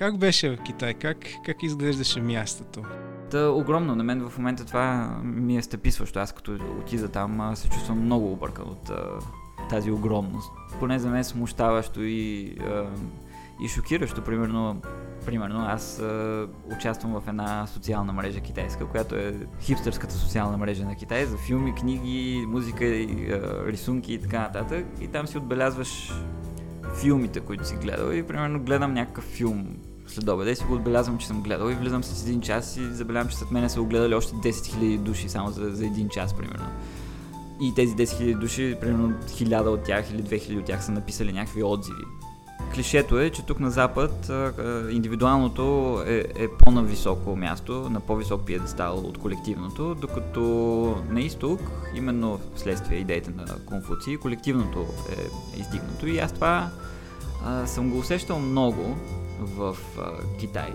Как беше в Китай? Как, как изглеждаше мястото? Та, огромно. На мен в момента това ми е стъписващо. Аз като отида там се чувствам много объркан от а, тази огромност. Поне за мен смущаващо и, а, и шокиращо. Примерно, примерно аз а, участвам в една социална мрежа китайска, която е хипстърската социална мрежа на Китай за филми, книги, музика, и, а, рисунки и така нататък. И там си отбелязваш филмите, които си гледал и примерно гледам някакъв филм след обеда и си го отбелязвам, че съм гледал и влизам с един час и забелявам, че след мене са огледали още 10 000 души само за, за един час, примерно. И тези 10 000 души, примерно 1000 от тях или 2000 от тях са написали някакви отзиви. Клишето е, че тук на Запад индивидуалното е, е по високо място, на по-висок пиедестал от колективното, докато на изток, именно вследствие идеите на Конфуций, колективното е издигнато. И аз това съм го усещал много в а, Китай.